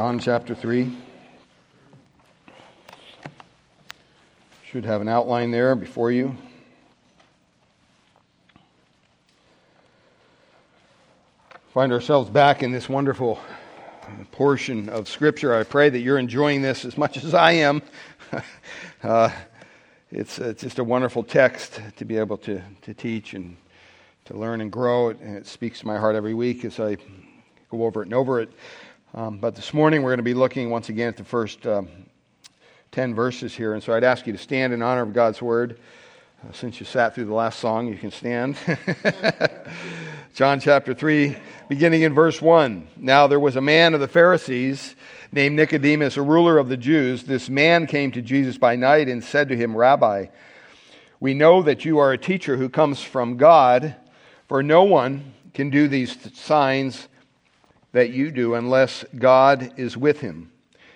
John chapter 3. Should have an outline there before you. Find ourselves back in this wonderful portion of Scripture. I pray that you're enjoying this as much as I am. uh, it's, it's just a wonderful text to be able to, to teach and to learn and grow. And it speaks to my heart every week as I go over it and over it. Um, but this morning we're going to be looking once again at the first um, 10 verses here. And so I'd ask you to stand in honor of God's word. Uh, since you sat through the last song, you can stand. John chapter 3, beginning in verse 1. Now there was a man of the Pharisees named Nicodemus, a ruler of the Jews. This man came to Jesus by night and said to him, Rabbi, we know that you are a teacher who comes from God, for no one can do these signs that you do unless God is with him.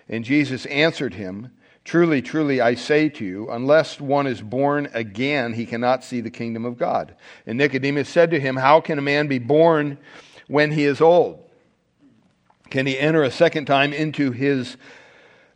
And Jesus answered him, Truly, truly, I say to you, unless one is born again, he cannot see the kingdom of God. And Nicodemus said to him, How can a man be born when he is old? Can he enter a second time into his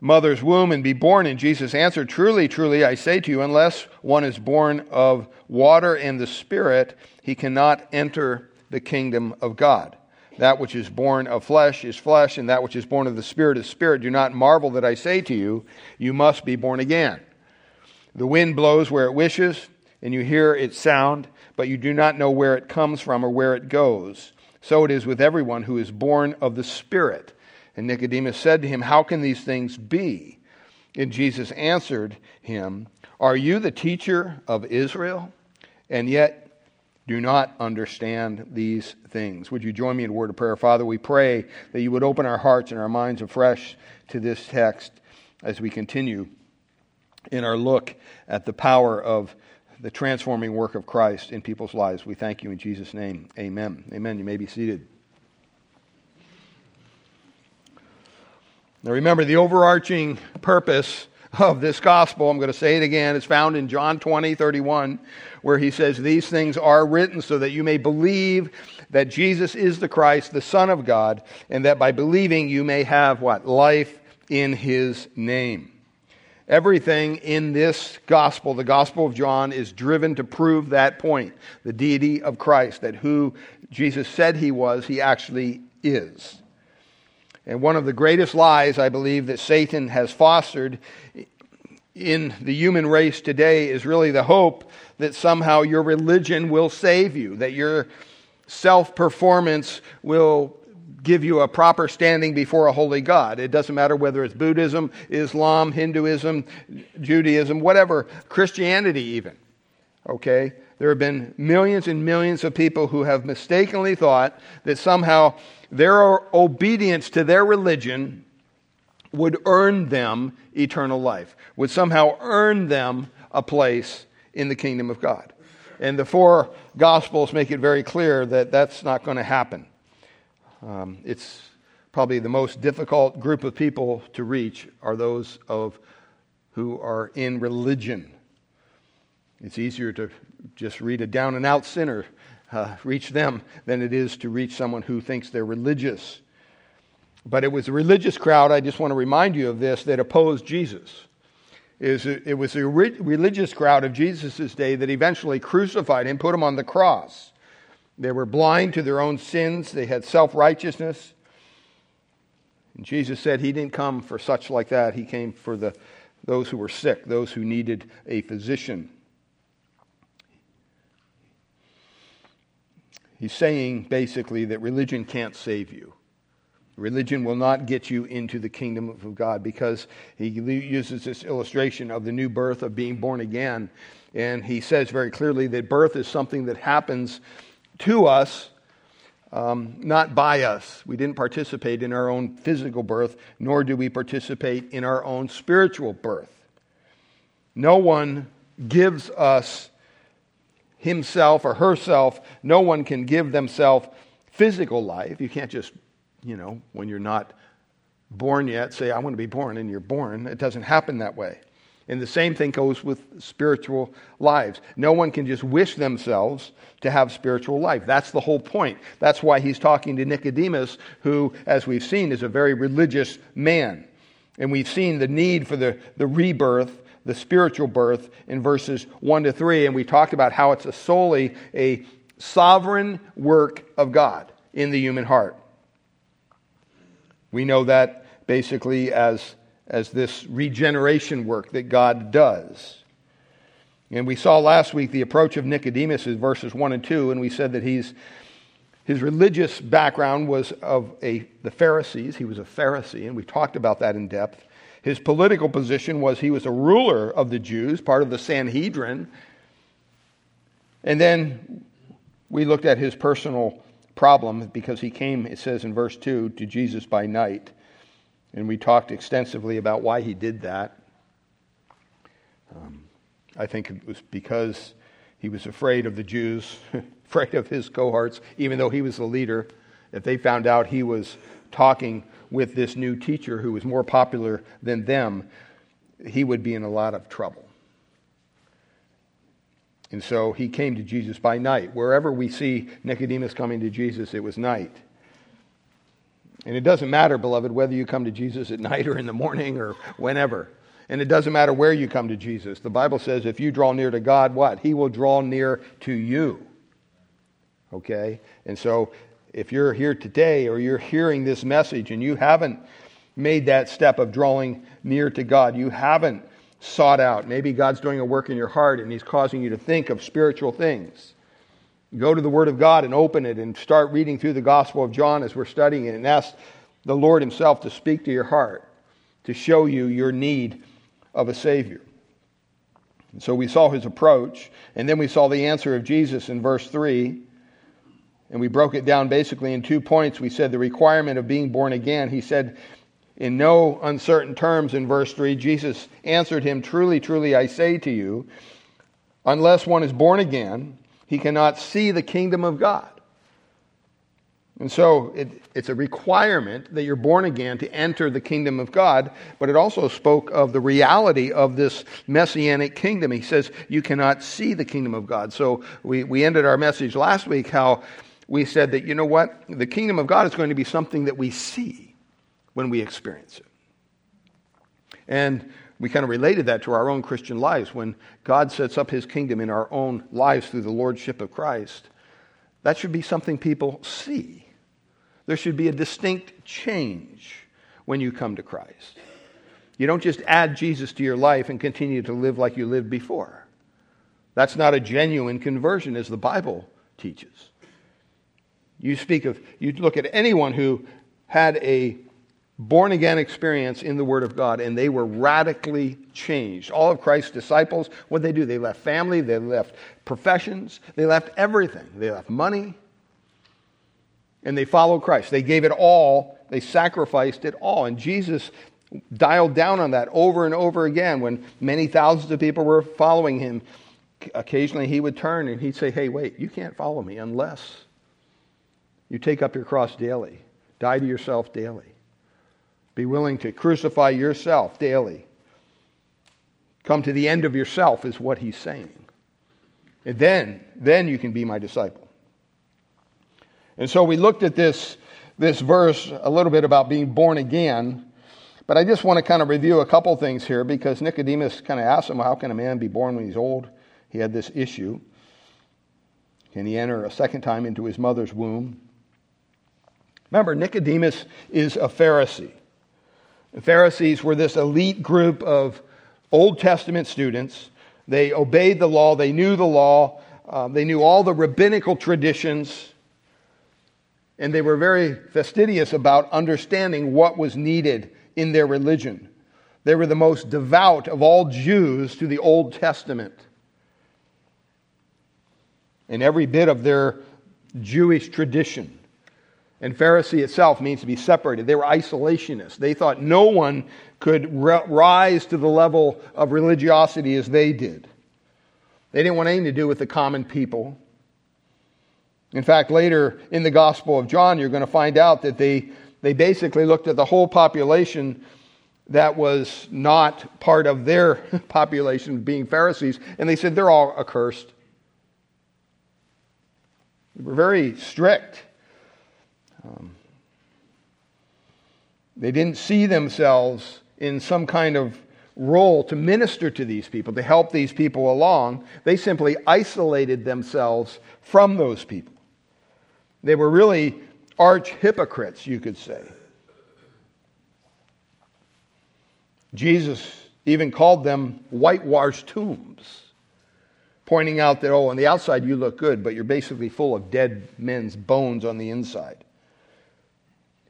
mother's womb and be born? And Jesus answered, Truly, truly, I say to you, unless one is born of water and the Spirit, he cannot enter the kingdom of God. That which is born of flesh is flesh, and that which is born of the Spirit is spirit. Do not marvel that I say to you, you must be born again. The wind blows where it wishes, and you hear its sound, but you do not know where it comes from or where it goes. So it is with everyone who is born of the Spirit. And Nicodemus said to him, How can these things be? And Jesus answered him, Are you the teacher of Israel? And yet do not understand these things. Would you join me in a word of prayer? Father, we pray that you would open our hearts and our minds afresh to this text as we continue in our look at the power of the transforming work of Christ in people's lives. We thank you in Jesus' name. Amen. Amen. You may be seated. Now remember, the overarching purpose of this gospel, I'm going to say it again, is found in John 20, 31, where he says, These things are written so that you may believe that Jesus is the Christ, the Son of God, and that by believing you may have what? Life in his name. Everything in this gospel, the gospel of John, is driven to prove that point the deity of Christ, that who Jesus said he was, he actually is. And one of the greatest lies, I believe, that Satan has fostered in the human race today is really the hope that somehow your religion will save you, that your self performance will give you a proper standing before a holy God. It doesn't matter whether it's Buddhism, Islam, Hinduism, Judaism, whatever, Christianity even. Okay? There have been millions and millions of people who have mistakenly thought that somehow their obedience to their religion would earn them eternal life, would somehow earn them a place in the kingdom of God. And the four Gospels make it very clear that that's not going to happen. Um, it's probably the most difficult group of people to reach are those of who are in religion. It's easier to just read a down and out sinner, uh, reach them, than it is to reach someone who thinks they're religious. But it was a religious crowd, I just want to remind you of this, that opposed Jesus. It was a religious crowd of Jesus' day that eventually crucified him, put him on the cross. They were blind to their own sins, they had self righteousness. And Jesus said he didn't come for such like that. He came for the, those who were sick, those who needed a physician. He's saying basically that religion can't save you. Religion will not get you into the kingdom of God because he uses this illustration of the new birth, of being born again. And he says very clearly that birth is something that happens to us, um, not by us. We didn't participate in our own physical birth, nor do we participate in our own spiritual birth. No one gives us himself or herself, no one can give themselves physical life. You can't just you know, when you're not born yet, say, I want to be born, and you're born. It doesn't happen that way. And the same thing goes with spiritual lives. No one can just wish themselves to have spiritual life. That's the whole point. That's why he's talking to Nicodemus, who, as we've seen, is a very religious man. And we've seen the need for the, the rebirth, the spiritual birth, in verses 1 to 3. And we talked about how it's a solely a sovereign work of God in the human heart. We know that basically as as this regeneration work that God does. And we saw last week the approach of Nicodemus in verses 1 and 2, and we said that he's, his religious background was of a, the Pharisees. He was a Pharisee, and we talked about that in depth. His political position was he was a ruler of the Jews, part of the Sanhedrin. And then we looked at his personal problem because he came, it says in verse 2, to Jesus by night. And we talked extensively about why he did that. Um, I think it was because he was afraid of the Jews, afraid of his cohorts, even though he was the leader. If they found out he was talking with this new teacher who was more popular than them, he would be in a lot of trouble. And so he came to Jesus by night. Wherever we see Nicodemus coming to Jesus, it was night. And it doesn't matter, beloved, whether you come to Jesus at night or in the morning or whenever. And it doesn't matter where you come to Jesus. The Bible says if you draw near to God, what? He will draw near to you. Okay? And so if you're here today or you're hearing this message and you haven't made that step of drawing near to God, you haven't sought out, maybe God's doing a work in your heart and He's causing you to think of spiritual things. Go to the Word of God and open it and start reading through the Gospel of John as we're studying it and ask the Lord Himself to speak to your heart, to show you your need of a Savior. And so we saw his approach, and then we saw the answer of Jesus in verse 3. And we broke it down basically in two points. We said the requirement of being born again. He said, in no uncertain terms in verse 3, Jesus answered him, Truly, truly, I say to you, unless one is born again, he cannot see the kingdom of God. And so it, it's a requirement that you're born again to enter the kingdom of God, but it also spoke of the reality of this messianic kingdom. He says you cannot see the kingdom of God. So we, we ended our message last week how we said that, you know what? The kingdom of God is going to be something that we see when we experience it. And we kind of related that to our own Christian lives. When God sets up his kingdom in our own lives through the lordship of Christ, that should be something people see. There should be a distinct change when you come to Christ. You don't just add Jesus to your life and continue to live like you lived before. That's not a genuine conversion, as the Bible teaches. You speak of, you look at anyone who had a born again experience in the Word of God, and they were radically changed. All of Christ's disciples, what they do? They left family, they left professions, they left everything. They left money, and they followed Christ. They gave it all, they sacrificed it all. And Jesus dialed down on that over and over again when many thousands of people were following him. Occasionally he would turn and he'd say, Hey, wait, you can't follow me unless you take up your cross daily, die to yourself daily. Be willing to crucify yourself daily. Come to the end of yourself, is what he's saying. And then, then you can be my disciple. And so we looked at this, this verse a little bit about being born again. But I just want to kind of review a couple things here because Nicodemus kind of asked him, How can a man be born when he's old? He had this issue. Can he enter a second time into his mother's womb? Remember, Nicodemus is a Pharisee. The Pharisees were this elite group of Old Testament students. They obeyed the law, they knew the law, uh, they knew all the rabbinical traditions, and they were very fastidious about understanding what was needed in their religion. They were the most devout of all Jews to the Old Testament. And every bit of their Jewish tradition. And Pharisee itself means to be separated. They were isolationists. They thought no one could rise to the level of religiosity as they did. They didn't want anything to do with the common people. In fact, later in the Gospel of John, you're going to find out that they, they basically looked at the whole population that was not part of their population being Pharisees, and they said they're all accursed. They were very strict. Um, they didn't see themselves in some kind of role to minister to these people, to help these people along. They simply isolated themselves from those people. They were really arch hypocrites, you could say. Jesus even called them whitewashed tombs, pointing out that, oh, on the outside you look good, but you're basically full of dead men's bones on the inside.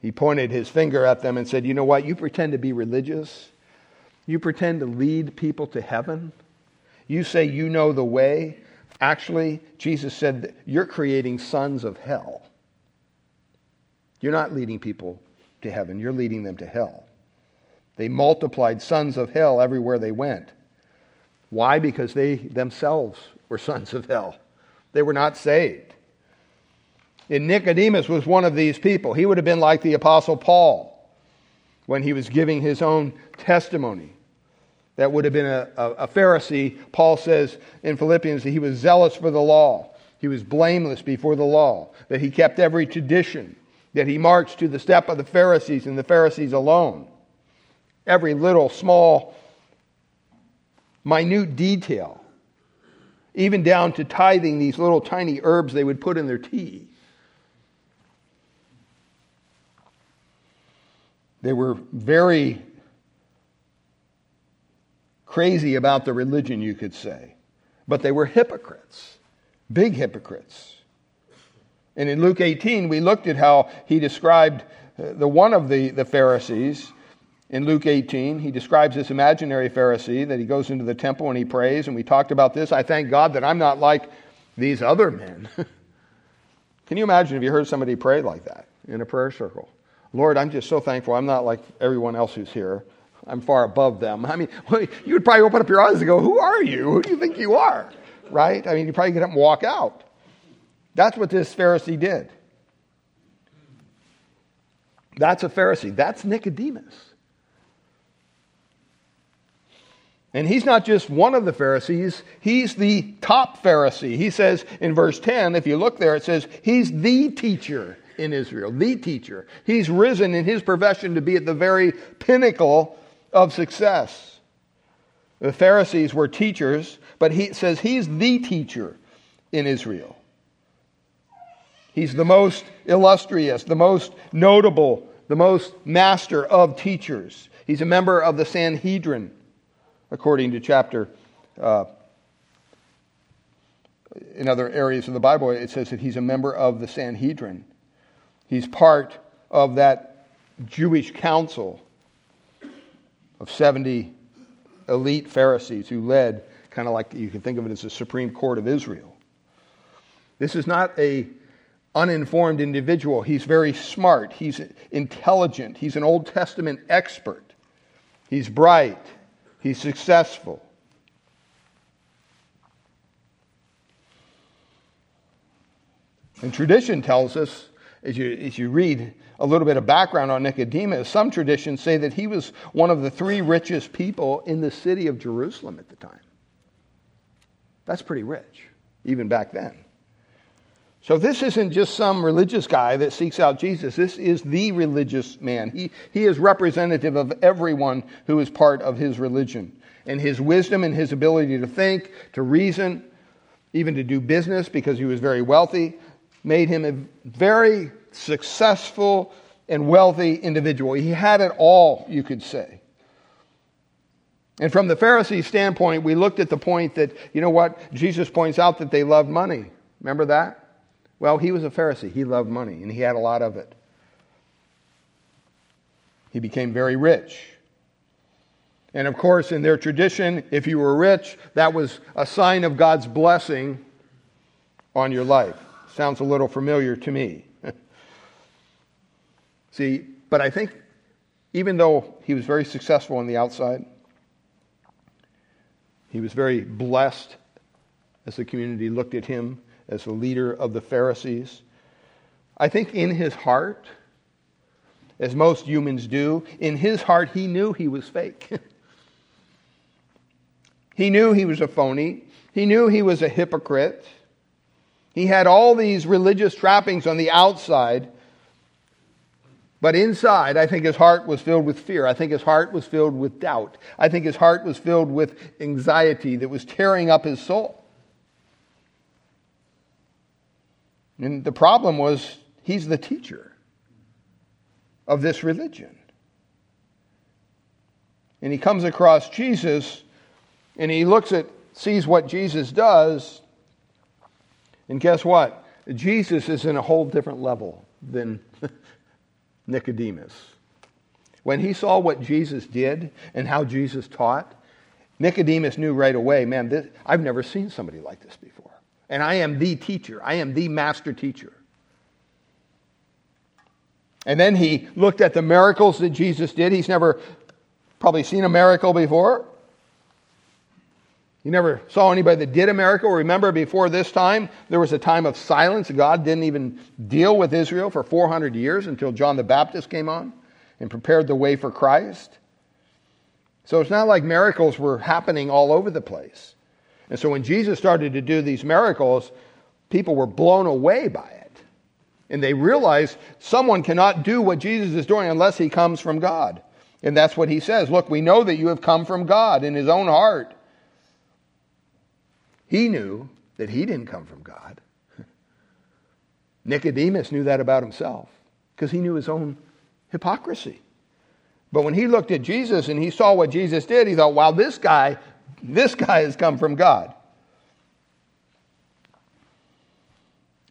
He pointed his finger at them and said, You know what? You pretend to be religious. You pretend to lead people to heaven. You say you know the way. Actually, Jesus said you're creating sons of hell. You're not leading people to heaven, you're leading them to hell. They multiplied sons of hell everywhere they went. Why? Because they themselves were sons of hell. They were not saved. And Nicodemus was one of these people. He would have been like the Apostle Paul when he was giving his own testimony. That would have been a, a, a Pharisee. Paul says in Philippians that he was zealous for the law. He was blameless before the law, that he kept every tradition, that he marched to the step of the Pharisees and the Pharisees alone. Every little, small, minute detail, even down to tithing these little tiny herbs they would put in their tea. They were very crazy about the religion, you could say. But they were hypocrites, big hypocrites. And in Luke 18, we looked at how he described uh, the one of the, the Pharisees. In Luke 18, he describes this imaginary Pharisee that he goes into the temple and he prays. And we talked about this. I thank God that I'm not like these other men. Can you imagine if you heard somebody pray like that in a prayer circle? Lord, I'm just so thankful I'm not like everyone else who's here. I'm far above them. I mean, you would probably open up your eyes and go, Who are you? Who do you think you are? Right? I mean, you probably get up and walk out. That's what this Pharisee did. That's a Pharisee. That's Nicodemus. And he's not just one of the Pharisees, he's the top Pharisee. He says in verse 10, if you look there, it says, He's the teacher in Israel, the teacher. He's risen in his profession to be at the very pinnacle of success. The Pharisees were teachers, but he says he's the teacher in Israel. He's the most illustrious, the most notable, the most master of teachers. He's a member of the Sanhedrin, according to chapter. Uh, in other areas of the Bible, it says that he's a member of the Sanhedrin. He's part of that Jewish council of 70 elite Pharisees who led, kind of like you can think of it as the Supreme Court of Israel. This is not a uninformed individual. He's very smart. He's intelligent. He's an Old Testament expert. He's bright. He's successful. And tradition tells us as you, as you read a little bit of background on Nicodemus, some traditions say that he was one of the three richest people in the city of Jerusalem at the time. That's pretty rich, even back then. So this isn't just some religious guy that seeks out Jesus. This is the religious man. He, he is representative of everyone who is part of his religion. And his wisdom and his ability to think, to reason, even to do business because he was very wealthy, made him a very successful and wealthy individual. He had it all, you could say. And from the Pharisee standpoint, we looked at the point that, you know what, Jesus points out that they loved money. Remember that? Well, he was a Pharisee. He loved money, and he had a lot of it. He became very rich. And of course, in their tradition, if you were rich, that was a sign of God's blessing on your life. Sounds a little familiar to me. See, but I think even though he was very successful on the outside, he was very blessed as the community looked at him as the leader of the Pharisees. I think in his heart, as most humans do. In his heart, he knew he was fake. he knew he was a phony. He knew he was a hypocrite. He had all these religious trappings on the outside, but inside, I think his heart was filled with fear. I think his heart was filled with doubt. I think his heart was filled with anxiety that was tearing up his soul. And the problem was, he's the teacher of this religion. And he comes across Jesus and he looks at, sees what Jesus does. And guess what? Jesus is in a whole different level than Nicodemus. When he saw what Jesus did and how Jesus taught, Nicodemus knew right away, man, this, I've never seen somebody like this before. And I am the teacher, I am the master teacher. And then he looked at the miracles that Jesus did. He's never probably seen a miracle before. He never saw anybody that did a miracle. Remember, before this time, there was a time of silence. God didn't even deal with Israel for 400 years until John the Baptist came on and prepared the way for Christ. So it's not like miracles were happening all over the place. And so when Jesus started to do these miracles, people were blown away by it. And they realized someone cannot do what Jesus is doing unless he comes from God. And that's what he says. Look, we know that you have come from God in his own heart. He knew that he didn't come from God. Nicodemus knew that about himself because he knew his own hypocrisy. But when he looked at Jesus and he saw what Jesus did, he thought, wow, this guy, this guy has come from God.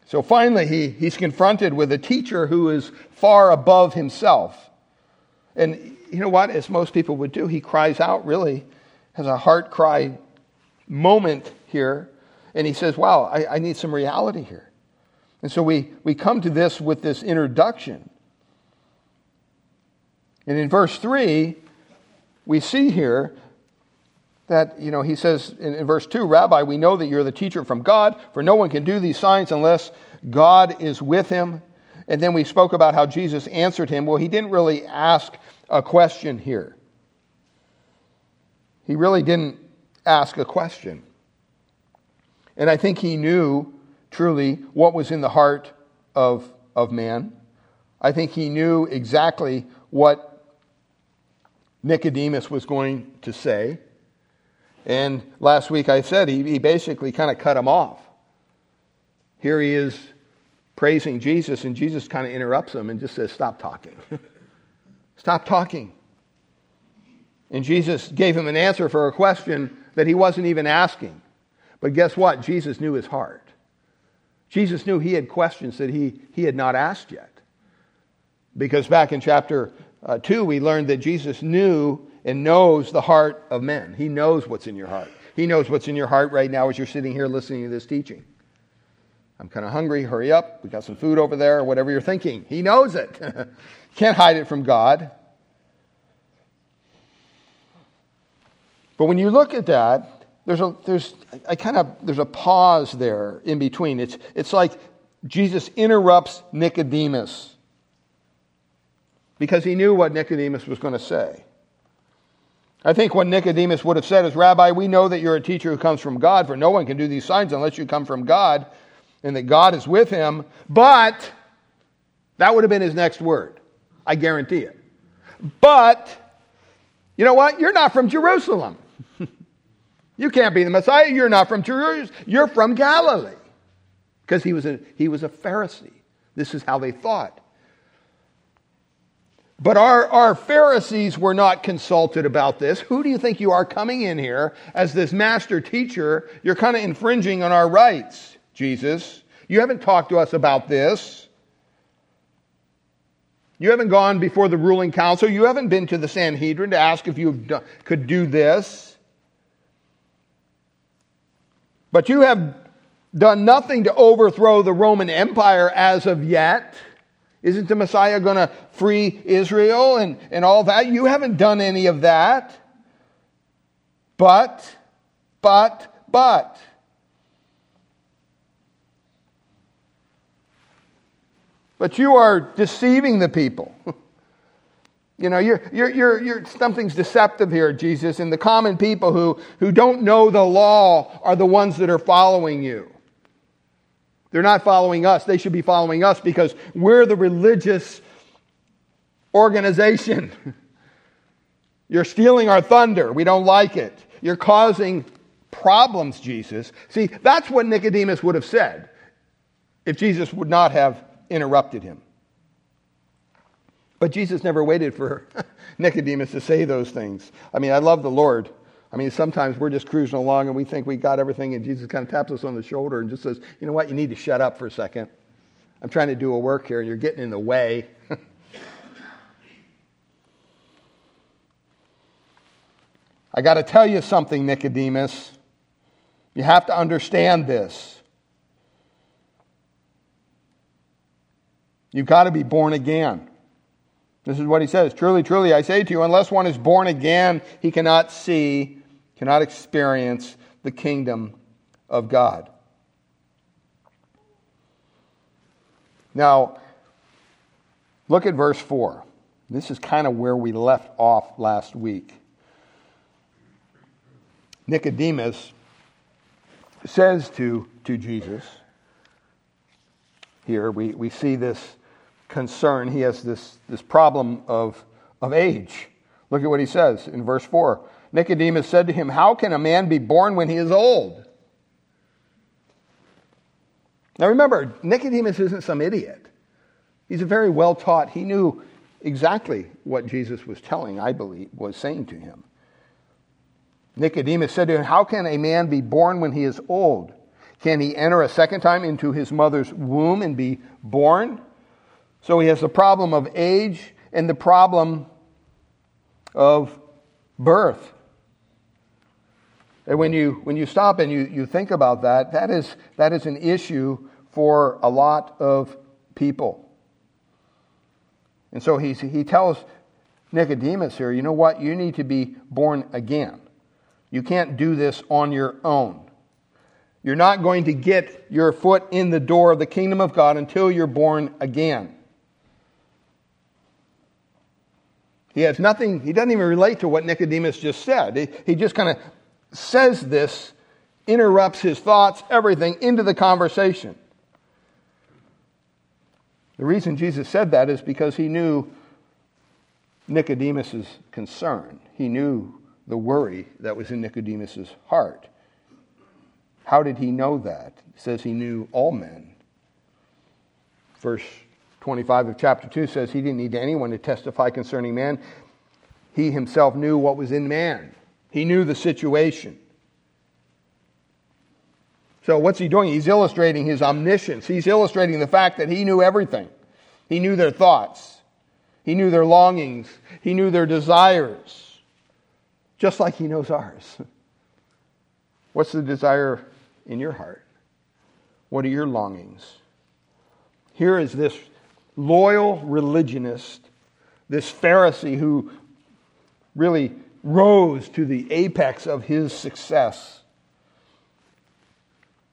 So finally, he, he's confronted with a teacher who is far above himself. And you know what? As most people would do, he cries out, really, has a heart cry moment here. And he says, Wow, I, I need some reality here. And so we, we come to this with this introduction. And in verse 3, we see here that, you know, he says in, in, verse 2 Rabbi, we know that you're the teacher from God, for no one can do these signs unless God is with him. And then we spoke about how Jesus answered him. Well, he didn't really ask a question here. He really didn't ask a question. And I think he knew truly what was in the heart of, of man. I think he knew exactly what Nicodemus was going to say. And last week I said he, he basically kind of cut him off. Here he is praising Jesus, and Jesus kind of interrupts him and just says, Stop talking. Stop talking. And Jesus gave him an answer for a question that he wasn't even asking. But guess what? Jesus knew his heart. Jesus knew he had questions that he, he had not asked yet. Because back in chapter uh, 2, we learned that Jesus knew and knows the heart of men. He knows what's in your heart. He knows what's in your heart right now as you're sitting here listening to this teaching. I'm kind of hungry. Hurry up. We got some food over there, or whatever you're thinking. He knows it. Can't hide it from God. But when you look at that, there's a there's I kind of there's a pause there in between. It's it's like Jesus interrupts Nicodemus because he knew what Nicodemus was going to say. I think what Nicodemus would have said is, Rabbi, we know that you're a teacher who comes from God, for no one can do these signs unless you come from God, and that God is with him. But, that would have been his next word. I guarantee it. But, you know what? You're not from Jerusalem. You can't be the Messiah. You're not from Jerusalem. You're from Galilee. Because he, was a, he was a Pharisee. This is how they thought. But our, our Pharisees were not consulted about this. Who do you think you are coming in here as this master teacher? You're kind of infringing on our rights, Jesus. You haven't talked to us about this. You haven't gone before the ruling council. You haven't been to the Sanhedrin to ask if you could do this. But you have done nothing to overthrow the Roman Empire as of yet. Isn't the Messiah going to free Israel and, and all that? You haven't done any of that. But, but, but. But you are deceiving the people. You know, you're, you're, you're, you're, something's deceptive here, Jesus, and the common people who, who don't know the law are the ones that are following you. They're not following us. They should be following us because we're the religious organization. You're stealing our thunder. We don't like it. You're causing problems, Jesus. See, that's what Nicodemus would have said if Jesus would not have interrupted him. But Jesus never waited for Nicodemus to say those things. I mean, I love the Lord. I mean, sometimes we're just cruising along and we think we got everything, and Jesus kind of taps us on the shoulder and just says, You know what? You need to shut up for a second. I'm trying to do a work here, and you're getting in the way. I got to tell you something, Nicodemus. You have to understand this. You've got to be born again. This is what he says Truly, truly, I say to you, unless one is born again, he cannot see, cannot experience the kingdom of God. Now, look at verse 4. This is kind of where we left off last week. Nicodemus says to, to Jesus, here we, we see this concern. He has this, this problem of, of age. Look at what he says in verse 4. Nicodemus said to him, How can a man be born when he is old? Now remember, Nicodemus isn't some idiot. He's a very well taught, he knew exactly what Jesus was telling, I believe, was saying to him. Nicodemus said to him, How can a man be born when he is old? Can he enter a second time into his mother's womb and be born? So he has the problem of age and the problem of birth. And when you, when you stop and you, you think about that, that is, that is an issue for a lot of people. And so he, he tells Nicodemus here, you know what? You need to be born again. You can't do this on your own. You're not going to get your foot in the door of the kingdom of God until you're born again. He has nothing, he doesn't even relate to what Nicodemus just said. He, he just kind of says this, interrupts his thoughts, everything into the conversation. The reason Jesus said that is because he knew Nicodemus's concern. He knew the worry that was in Nicodemus's heart. How did he know that? He says he knew all men. Verse 25 of chapter 2 says he didn't need anyone to testify concerning man. He himself knew what was in man, he knew the situation. So, what's he doing? He's illustrating his omniscience. He's illustrating the fact that he knew everything. He knew their thoughts, he knew their longings, he knew their desires, just like he knows ours. What's the desire in your heart? What are your longings? Here is this loyal religionist, this Pharisee who really rose to the apex of his success.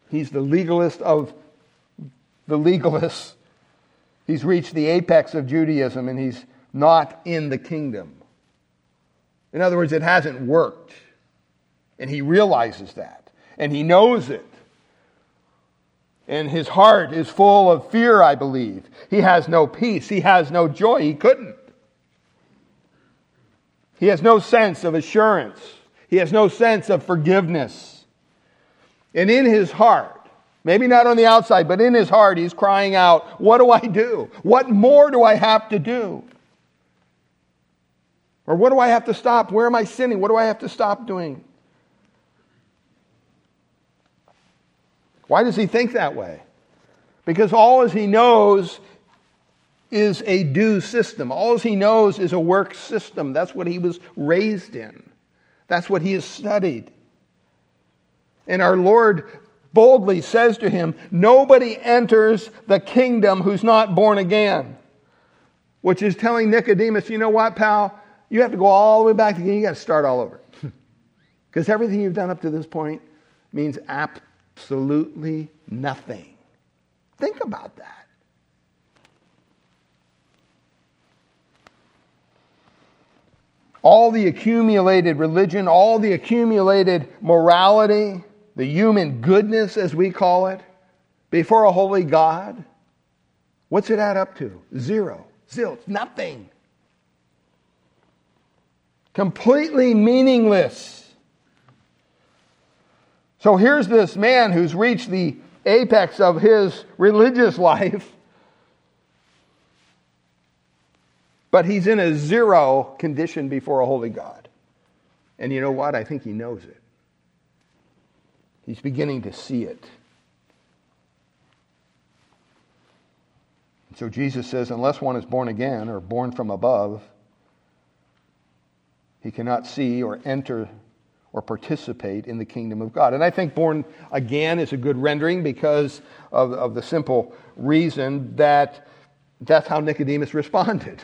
He's the legalist of the legalists. He's reached the apex of Judaism and he's not in the kingdom. In other words, it hasn't worked. And he realizes that. And he knows it and his heart is full of fear, I believe. He has no peace. He has no joy. He couldn't. He has no sense of assurance. He has no sense of forgiveness. And in his heart, maybe not on the outside, but in his heart, he's crying out, What do I do? What more do I have to do? Or what do I have to stop? Where am I sinning? What do I have to stop doing? Why does he think that way? Because all as he knows is a due system. All he knows is a work system. That's what he was raised in. That's what he has studied. And our Lord boldly says to him, Nobody enters the kingdom who's not born again. Which is telling Nicodemus, you know what, pal? You have to go all the way back again. You got to start all over. Because everything you've done up to this point means apt absolutely nothing. Think about that. all the accumulated religion, all the accumulated morality, the human goodness, as we call it, before a holy God, what's it add up to? Zero. Zilch. Nothing. Completely meaningless. So here's this man who's reached the apex of his religious life, but he's in a zero condition before a holy God. And you know what? I think he knows it. He's beginning to see it. So Jesus says, unless one is born again or born from above, he cannot see or enter or participate in the kingdom of God. And I think born again is a good rendering because of, of the simple reason that that's how Nicodemus responded.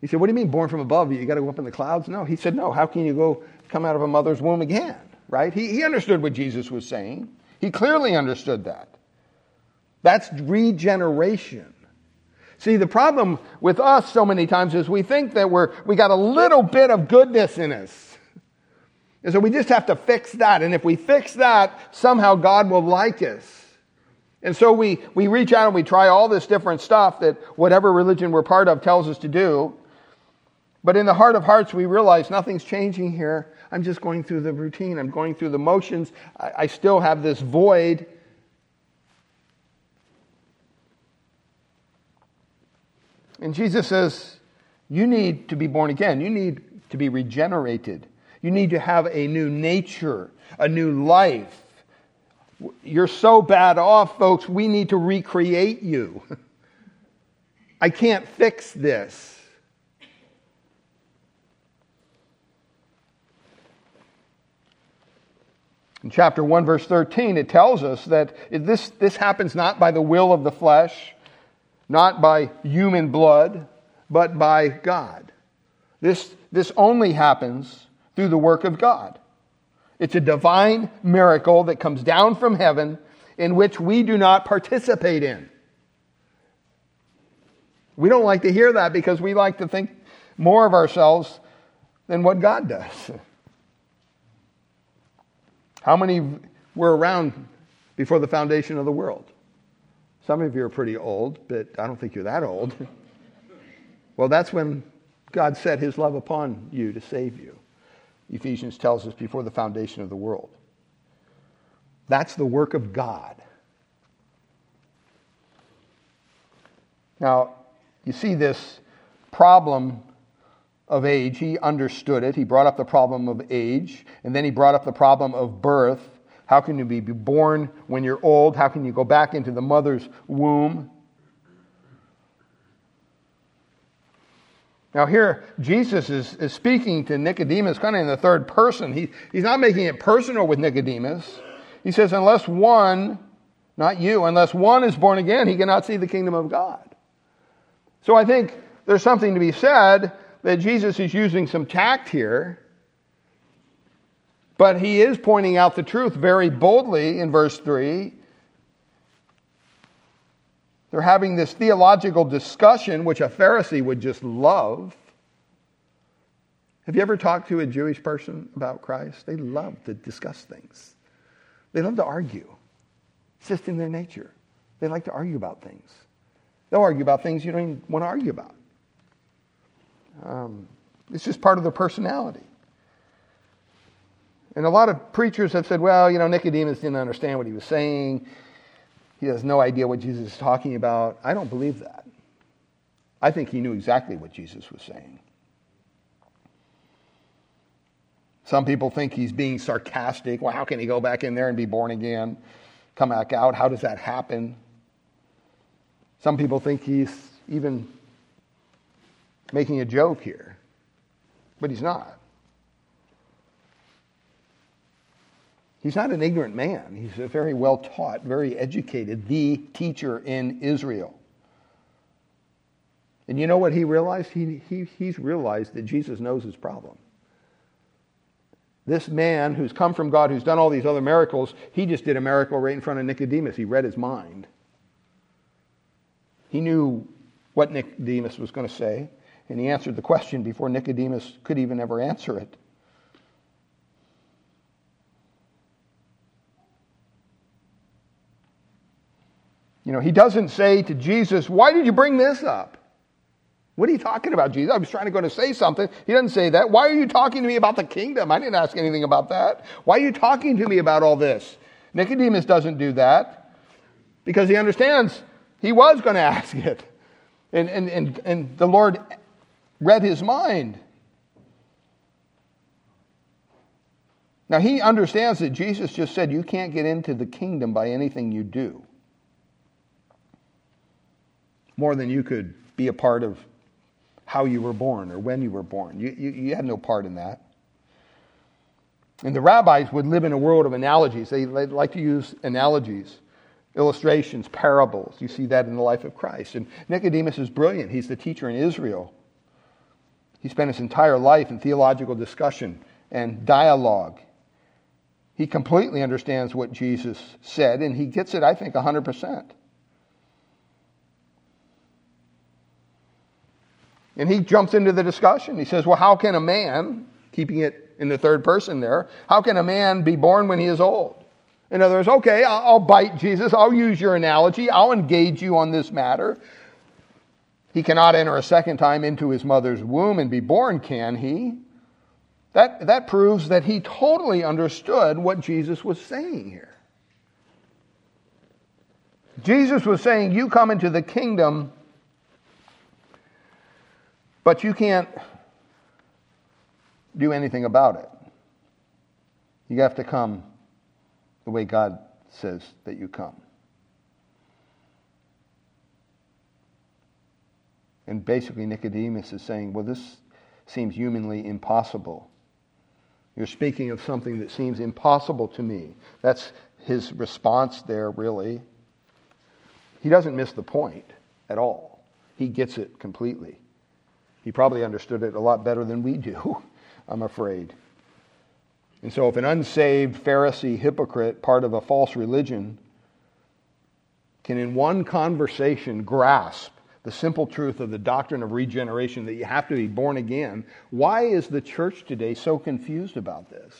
He said, What do you mean born from above? You got to go up in the clouds? No. He said, No. How can you go come out of a mother's womb again? Right? He, he understood what Jesus was saying. He clearly understood that. That's regeneration. See, the problem with us so many times is we think that we're, we got a little bit of goodness in us. And so we just have to fix that. And if we fix that, somehow God will like us. And so we, we reach out and we try all this different stuff that whatever religion we're part of tells us to do. But in the heart of hearts, we realize nothing's changing here. I'm just going through the routine. I'm going through the motions. I, I still have this void. And Jesus says, You need to be born again. You need to be regenerated. You need to have a new nature, a new life. You're so bad off, folks, we need to recreate you. I can't fix this. In chapter 1, verse 13, it tells us that this, this happens not by the will of the flesh, not by human blood, but by God. This, this only happens through the work of God. It's a divine miracle that comes down from heaven in which we do not participate in. We don't like to hear that because we like to think more of ourselves than what God does. How many were around before the foundation of the world? Some of you are pretty old, but I don't think you're that old. well, that's when God set his love upon you to save you. Ephesians tells us, before the foundation of the world. That's the work of God. Now, you see this problem of age. He understood it. He brought up the problem of age, and then he brought up the problem of birth. How can you be born when you're old? How can you go back into the mother's womb? Now, here, Jesus is, is speaking to Nicodemus kind of in the third person. He, he's not making it personal with Nicodemus. He says, unless one, not you, unless one is born again, he cannot see the kingdom of God. So I think there's something to be said that Jesus is using some tact here, but he is pointing out the truth very boldly in verse 3 they're having this theological discussion, which a Pharisee would just love. Have you ever talked to a Jewish person about Christ? They love to discuss things, they love to argue. It's just in their nature. They like to argue about things. They'll argue about things you don't even want to argue about. Um, it's just part of their personality. And a lot of preachers have said, well, you know, Nicodemus didn't understand what he was saying. He has no idea what Jesus is talking about. I don't believe that. I think he knew exactly what Jesus was saying. Some people think he's being sarcastic. Well, how can he go back in there and be born again? Come back out? How does that happen? Some people think he's even making a joke here, but he's not. He's not an ignorant man. He's a very well taught, very educated, the teacher in Israel. And you know what he realized? He, he, he's realized that Jesus knows his problem. This man who's come from God, who's done all these other miracles, he just did a miracle right in front of Nicodemus. He read his mind. He knew what Nicodemus was going to say. And he answered the question before Nicodemus could even ever answer it. You know, he doesn't say to Jesus, Why did you bring this up? What are you talking about, Jesus? I was trying to go to say something. He doesn't say that. Why are you talking to me about the kingdom? I didn't ask anything about that. Why are you talking to me about all this? Nicodemus doesn't do that because he understands he was going to ask it. And, and, and, and the Lord read his mind. Now, he understands that Jesus just said, You can't get into the kingdom by anything you do more than you could be a part of how you were born or when you were born. You, you, you, had no part in that. And the rabbis would live in a world of analogies. They, would like to use analogies, illustrations, parables. You see that in the life of Christ. And Nicodemus is brilliant. He's the teacher in Israel. He spent his entire life in theological discussion and dialogue. He completely understands what Jesus said, and he gets it, I think, 100%. And he jumps into the discussion. He says, Well, how can a man, keeping it in the third person there, how can a man be born when he is old? In other words, okay, I'll, bite Jesus. I'll use your analogy. I'll engage you on this matter. He cannot enter a second time into his mother's womb and be born, can he? That, that proves that he totally understood what Jesus was saying here. Jesus was saying, You come into the kingdom but you can't do anything about it. You have to come the way God says that you come. And basically, Nicodemus is saying, Well, this seems humanly impossible. You're speaking of something that seems impossible to me. That's his response there, really. He doesn't miss the point at all, he gets it completely. He probably understood it a lot better than we do, I'm afraid. And so, if an unsaved Pharisee hypocrite, part of a false religion, can in one conversation grasp the simple truth of the doctrine of regeneration that you have to be born again, why is the church today so confused about this?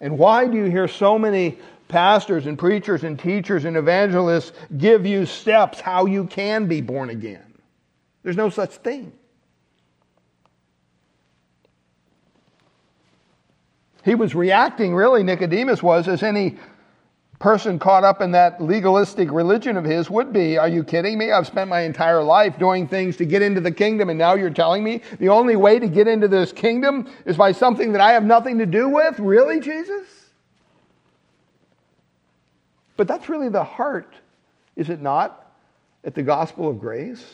And why do you hear so many pastors and preachers and teachers and evangelists give you steps how you can be born again. There's no such thing. He was reacting, really, Nicodemus was, as any person caught up in that legalistic religion of his would be. Are you kidding me? I've spent my entire life doing things to get into the kingdom, and now you're telling me the only way to get into this kingdom is by something that I have nothing to do with? Really, Jesus? But that's really the heart, is it not, at the gospel of grace?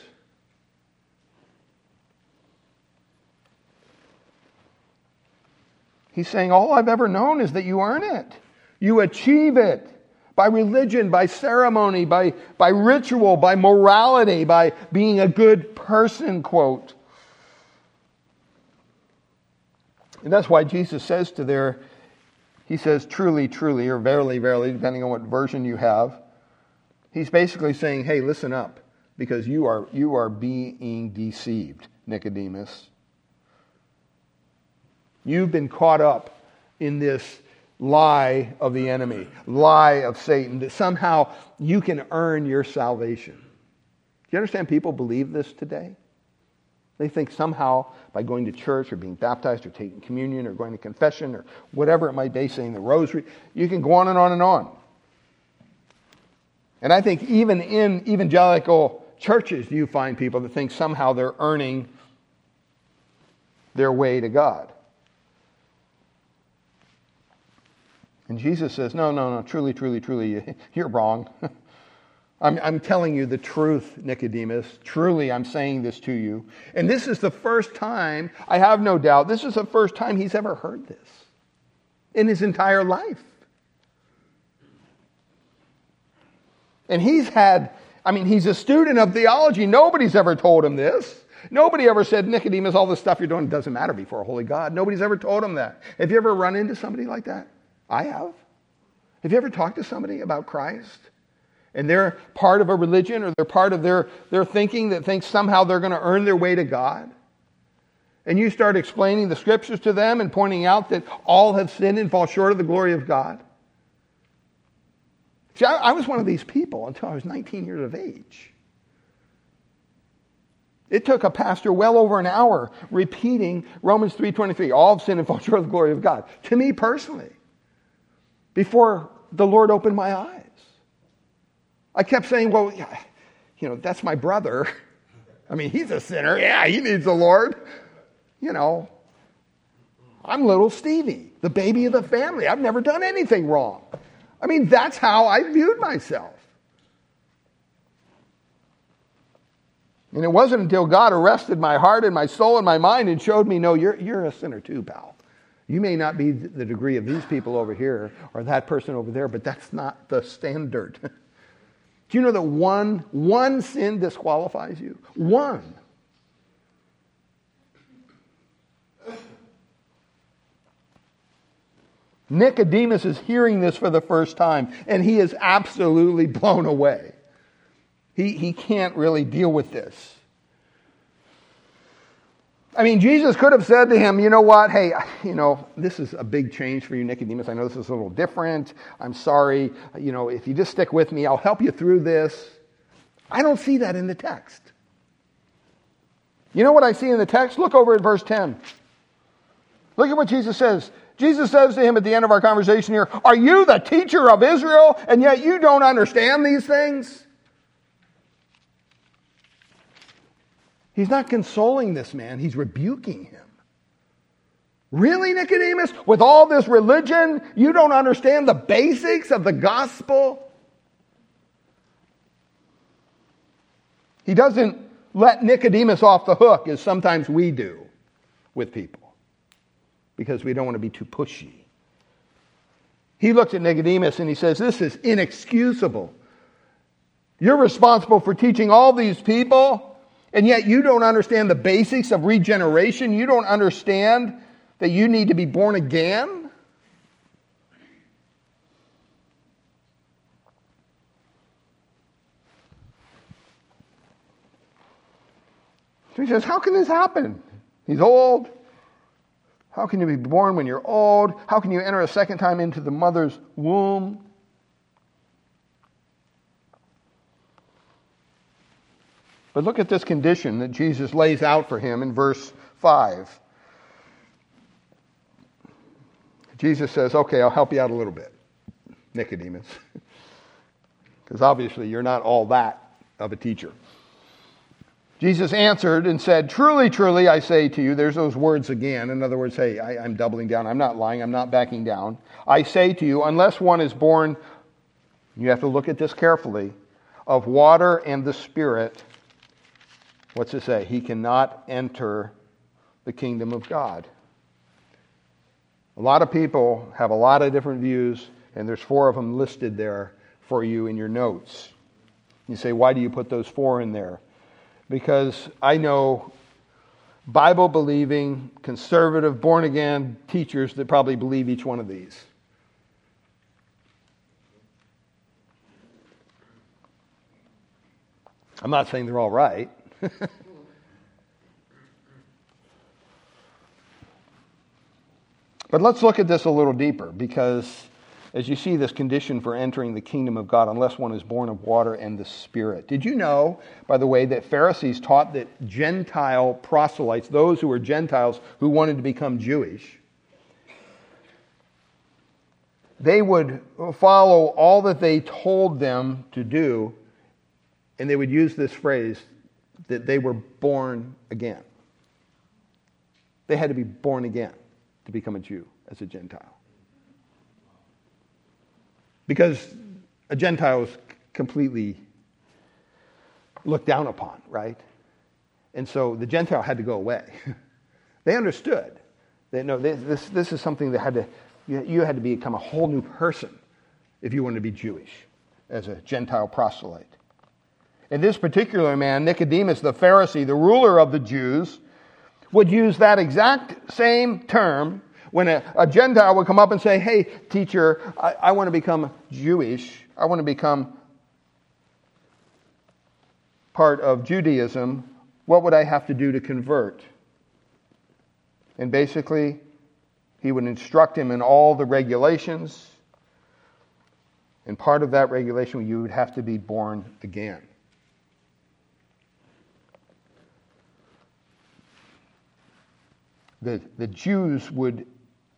He's saying, All I've ever known is that you earn it. You achieve it by religion, by ceremony, by, by ritual, by morality, by being a good person, quote. And that's why Jesus says to their he says, truly, truly, or verily, verily, depending on what version you have. He's basically saying, hey, listen up, because you are, you are being deceived, Nicodemus. You've been caught up in this lie of the enemy, lie of Satan, that somehow you can earn your salvation. Do you understand people believe this today? They think somehow by going to church or being baptized or taking communion or going to confession or whatever it might be, saying the rosary, you can go on and on and on. And I think even in evangelical churches, you find people that think somehow they're earning their way to God. And Jesus says, No, no, no, truly, truly, truly, you're wrong. I'm, I'm telling you the truth, Nicodemus. Truly, I'm saying this to you. And this is the first time, I have no doubt, this is the first time he's ever heard this in his entire life. And he's had, I mean, he's a student of theology. Nobody's ever told him this. Nobody ever said, Nicodemus, all this stuff you're doing doesn't matter before a holy God. Nobody's ever told him that. Have you ever run into somebody like that? I have. Have you ever talked to somebody about Christ? And they're part of a religion or they're part of their, their thinking that thinks somehow they're going to earn their way to God. And you start explaining the scriptures to them and pointing out that all have sinned and fall short of the glory of God. See, I, I was one of these people until I was 19 years of age. It took a pastor well over an hour repeating Romans 3:23, all have sinned and fall short of the glory of God, to me personally, before the Lord opened my eyes. I kept saying, well, you know, that's my brother. I mean, he's a sinner. Yeah, he needs the Lord. You know, I'm little Stevie, the baby of the family. I've never done anything wrong. I mean, that's how I viewed myself. And it wasn't until God arrested my heart and my soul and my mind and showed me, no, you're, you're a sinner too, pal. You may not be the degree of these people over here or that person over there, but that's not the standard. Do you know that one, one sin disqualifies you? One. Nicodemus is hearing this for the first time, and he is absolutely blown away. He, he can't really deal with this. I mean, Jesus could have said to him, you know what? Hey, you know, this is a big change for you, Nicodemus. I know this is a little different. I'm sorry. You know, if you just stick with me, I'll help you through this. I don't see that in the text. You know what I see in the text? Look over at verse 10. Look at what Jesus says. Jesus says to him at the end of our conversation here, Are you the teacher of Israel, and yet you don't understand these things? He's not consoling this man, he's rebuking him. Really, Nicodemus? With all this religion, you don't understand the basics of the gospel? He doesn't let Nicodemus off the hook as sometimes we do with people because we don't want to be too pushy. He looks at Nicodemus and he says, This is inexcusable. You're responsible for teaching all these people and yet you don't understand the basics of regeneration. You don't understand that you need to be born again. So he says, How can this happen? He's old. How can you be born when you're old? How can you enter a second time into the mother's womb? But look at this condition that Jesus lays out for him in verse 5. Jesus says, Okay, I'll help you out a little bit, Nicodemus. Because obviously you're not all that of a teacher. Jesus answered and said, Truly, truly, I say to you, there's those words again. In other words, hey, I, am doubling down. I'm not lying. I'm not backing down. I say to you, unless one is born, you have to look at this carefully, of water and the Spirit, What's it say? He cannot enter the kingdom of God. A lot of people have a lot of different views, and there's four of them listed there for you in your notes. You say, why do you put those four in there? Because I know Bible believing, conservative, born again teachers that probably believe each one of these. I'm not saying they're all right. but let's look at this a little deeper because as you see this condition for entering the kingdom of God, unless one is born of water and the Spirit. Did you know, by the way, that Pharisees taught that Gentile proselytes, those who were Gentiles who wanted to become Jewish, they would follow all that they told them to do, and they would use this phrase that they were born again. They had to be born again to become a Jew as a Gentile. Because a Gentile was completely looked down upon, right? And so the Gentile had to go away. they understood that no, this, this is something that had to, you had to become a whole new person if you wanted to be Jewish as a Gentile proselyte. And this particular man, Nicodemus the Pharisee, the ruler of the Jews, would use that exact same term when a, a Gentile would come up and say, Hey, teacher, I, I want to become Jewish. I want to become part of Judaism, what would I have to do to convert? And basically, he would instruct him in all the regulations. And part of that regulation, you would have to be born again. The, the Jews would,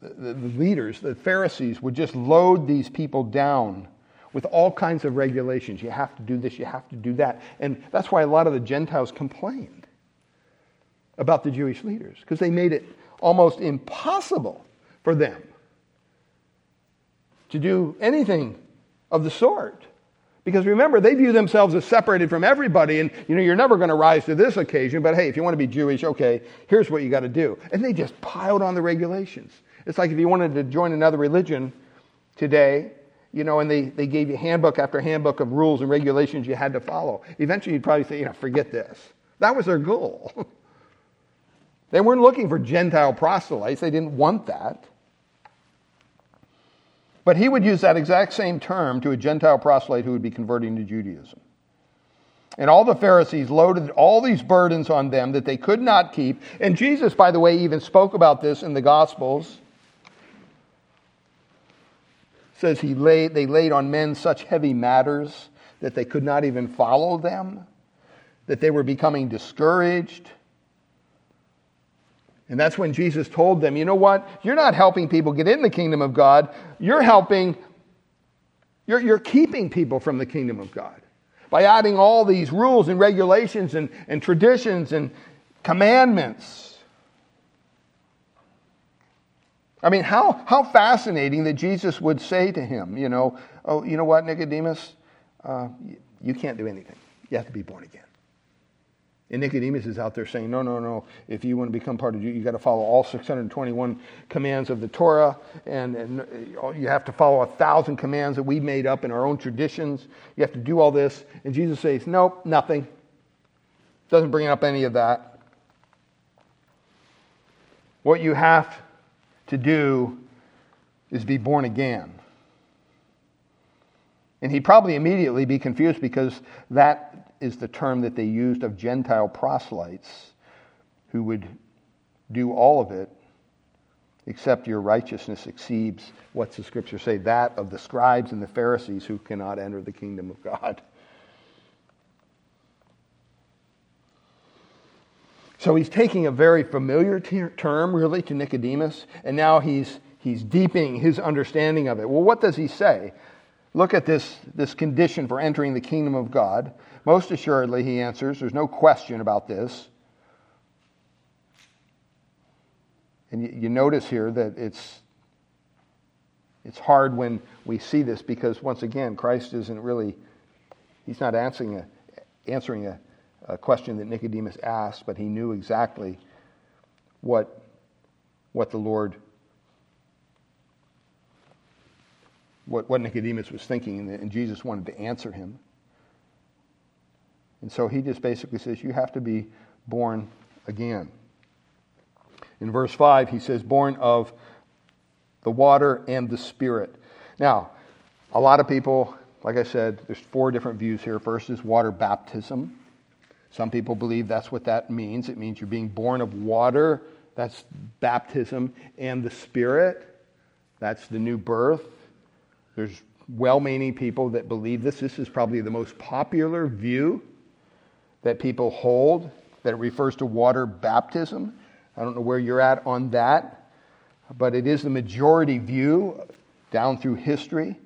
the, the leaders, the Pharisees, would just load these people down with all kinds of regulations. You have to do this, you have to do that. And that's why a lot of the Gentiles complained about the Jewish leaders, because they made it almost impossible for them to do anything of the sort. Because remember, they view themselves as separated from everybody, and you know, you're never going to rise to this occasion, but hey, if you want to be Jewish, okay, here's what you got to do. And they just piled on the regulations. It's like if you wanted to join another religion today, you know, and they, they gave you handbook after handbook of rules and regulations you had to follow. Eventually, you'd probably say, you know, forget this. That was their goal. they weren't looking for Gentile proselytes, they didn't want that. But he would use that exact same term to a Gentile proselyte who would be converting to Judaism. And all the Pharisees loaded all these burdens on them that they could not keep. And Jesus, by the way, even spoke about this in the Gospels says he laid, they laid on men such heavy matters that they could not even follow them, that they were becoming discouraged. And that's when Jesus told them, you know what? You're not helping people get in the kingdom of God. You're helping, you're, you're keeping people from the kingdom of God by adding all these rules and regulations and, and traditions and commandments. I mean, how, how fascinating that Jesus would say to him, you know, oh, you know what, Nicodemus? Uh, you can't do anything. You have to be born again. And Nicodemus is out there saying, no, no, no. If you want to become part of you, you've got to follow all 621 commands of the Torah, and, and uh, you have to follow a thousand commands that we made up in our own traditions. You have to do all this. And Jesus says, nope, nothing. Doesn't bring up any of that. What you have to do is be born again. And he'd probably immediately be confused because that is the term that they used of Gentile proselytes who would do all of it except your righteousness exceeds what's the scripture say that of the scribes and the Pharisees who cannot enter the kingdom of God. So he's taking a very familiar term, really, to Nicodemus, and now he's, he's deepening his understanding of it. Well, what does he say? Look at this, this condition for entering the kingdom of God. Most assuredly, he answers, there's no question about this. And you, you notice here that it's, it's hard when we see this because, once again, Christ isn't really, he's not answering a, answering a, a question that Nicodemus asked, but he knew exactly what, what the Lord, what, what Nicodemus was thinking, and Jesus wanted to answer him. And so he just basically says, You have to be born again. In verse 5, he says, Born of the water and the Spirit. Now, a lot of people, like I said, there's four different views here. First is water baptism. Some people believe that's what that means. It means you're being born of water, that's baptism, and the Spirit, that's the new birth. There's well meaning people that believe this. This is probably the most popular view that people hold, that it refers to water baptism. I don't know where you're at on that, but it is the majority view down through history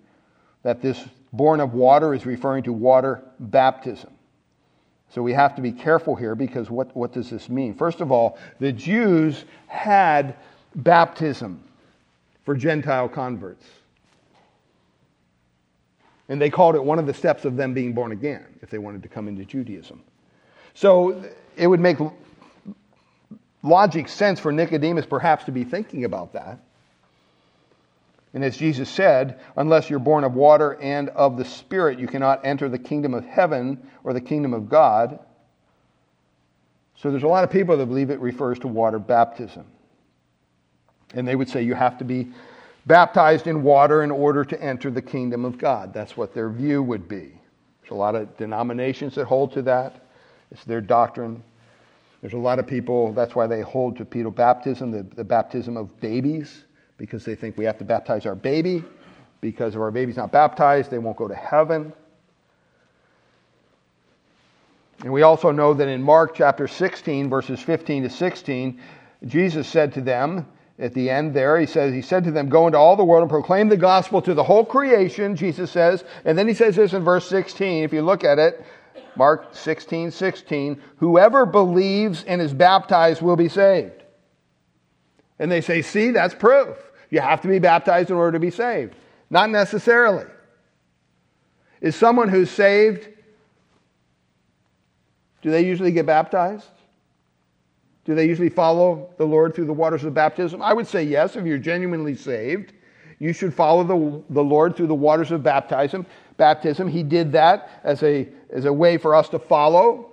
that this born of water is referring to water baptism. So we have to be careful here because what, what does this mean? First of all, the Jews had baptism for Gentile converts. And they called it one of the steps of them being born again if they wanted to come into Judaism. So it would make logic sense for Nicodemus perhaps to be thinking about that. And as Jesus said, unless you're born of water and of the Spirit, you cannot enter the kingdom of heaven or the kingdom of God. So there's a lot of people that believe it refers to water baptism. And they would say you have to be baptized in water in order to enter the kingdom of God. That's what their view would be. There's a lot of denominations that hold to that. It's their doctrine. There's a lot of people, that's why they hold to pedobaptism, the, the baptism of babies, because they think we have to baptize our baby. Because if our baby's not baptized, they won't go to heaven. And we also know that in Mark chapter 16, verses 15 to 16, Jesus said to them, at the end there, he says, He said to them, Go into all the world and proclaim the gospel to the whole creation, Jesus says. And then he says this in verse 16, if you look at it, Mark 16, 16, whoever believes and is baptized will be saved. And they say, See, that's proof. You have to be baptized in order to be saved. Not necessarily. Is someone who's saved, do they usually get baptized? Do they usually follow the Lord through the waters of baptism? I would say yes, if you're genuinely saved. You should follow the, the Lord through the waters of baptism. Baptism. He did that as a, as a way for us to follow.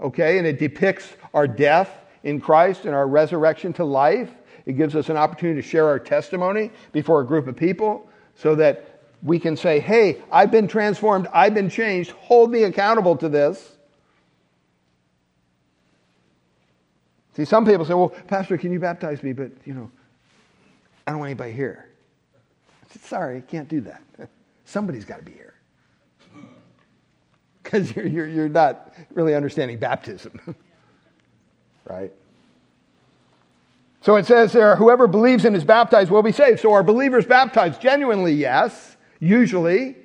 Okay, and it depicts our death in Christ and our resurrection to life. It gives us an opportunity to share our testimony before a group of people so that we can say, hey, I've been transformed, I've been changed, hold me accountable to this. See, some people say, well, Pastor, can you baptize me? But, you know, I don't want anybody here. I said, sorry, can't do that. Somebody's got to be here. Because you're, you're, you're not really understanding baptism. right? So it says there, whoever believes and is baptized will be saved. So are believers baptized? Genuinely, yes. Usually.